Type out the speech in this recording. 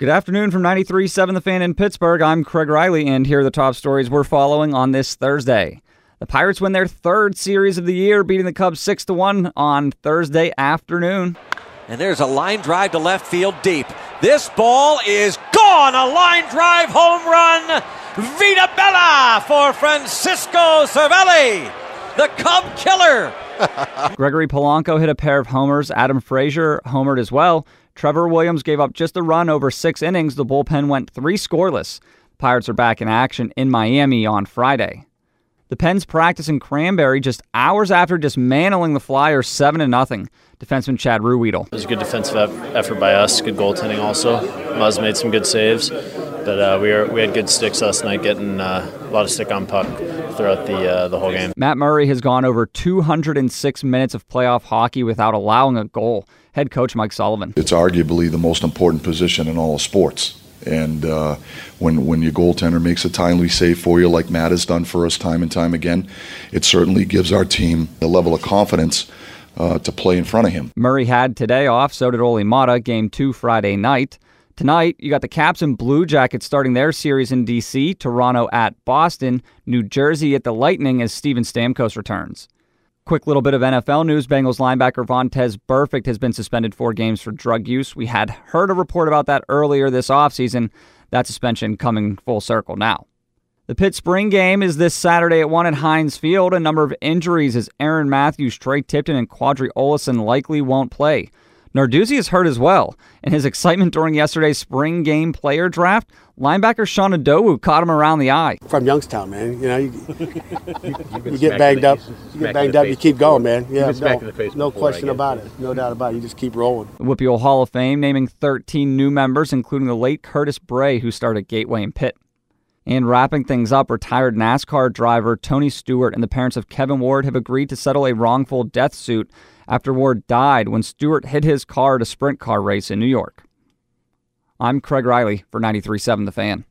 Good afternoon from 93.7 The Fan in Pittsburgh. I'm Craig Riley, and here are the top stories we're following on this Thursday. The Pirates win their third series of the year, beating the Cubs 6 to 1 on Thursday afternoon. And there's a line drive to left field deep. This ball is gone. A line drive home run. Vita Bella for Francisco Cervelli, the Cub killer. Gregory Polanco hit a pair of homers. Adam Frazier homered as well. Trevor Williams gave up just a run over six innings. The bullpen went three scoreless. Pirates are back in action in Miami on Friday. The Pens practice in Cranberry just hours after dismantling the Flyers 7 0. Defenseman Chad Ruhwedel. It was a good defensive effort by us, good goaltending also. Muzz made some good saves, but uh, we, were, we had good sticks last night, getting uh, a lot of stick on puck throughout the, uh, the whole game. Matt Murray has gone over 206 minutes of playoff hockey without allowing a goal. Head coach Mike Sullivan. It's arguably the most important position in all of sports. And uh, when when your goaltender makes a timely save for you, like Matt has done for us time and time again, it certainly gives our team a level of confidence uh, to play in front of him. Murray had today off, so did Olli Maatta, game two Friday night. Tonight, you got the Caps and Blue Jackets starting their series in D.C., Toronto at Boston, New Jersey at the Lightning as Steven Stamkos returns. Quick little bit of NFL news. Bengals linebacker Vontaze Burfict has been suspended four games for drug use. We had heard a report about that earlier this offseason. That suspension coming full circle now. The Pitt Spring game is this Saturday at 1 at Heinz Field. A number of injuries as Aaron Mathews, Tre Tipton, and Quadri Ollison likely won't play. Narduzzi is hurt as well. In his excitement during yesterday's spring game player draft, linebacker Sean Idowu caught him around the eye. From Youngstown, man. You know, you, you, you get banged up, you get banged up, you keep going, man. Yeah, no, no question about it. No doubt about it. You just keep rolling. The WPIAL Hall of Fame naming 13 new members, including the late Curtis Bray, who started Gateway and Pitt. And wrapping things up, retired NASCAR driver Tony Stewart and the parents of Kevin Ward have agreed to settle a wrongful death suit after Ward died when Stewart hit his car at a sprint car race in New York. I'm Craig Riley for 93.7 The Fan.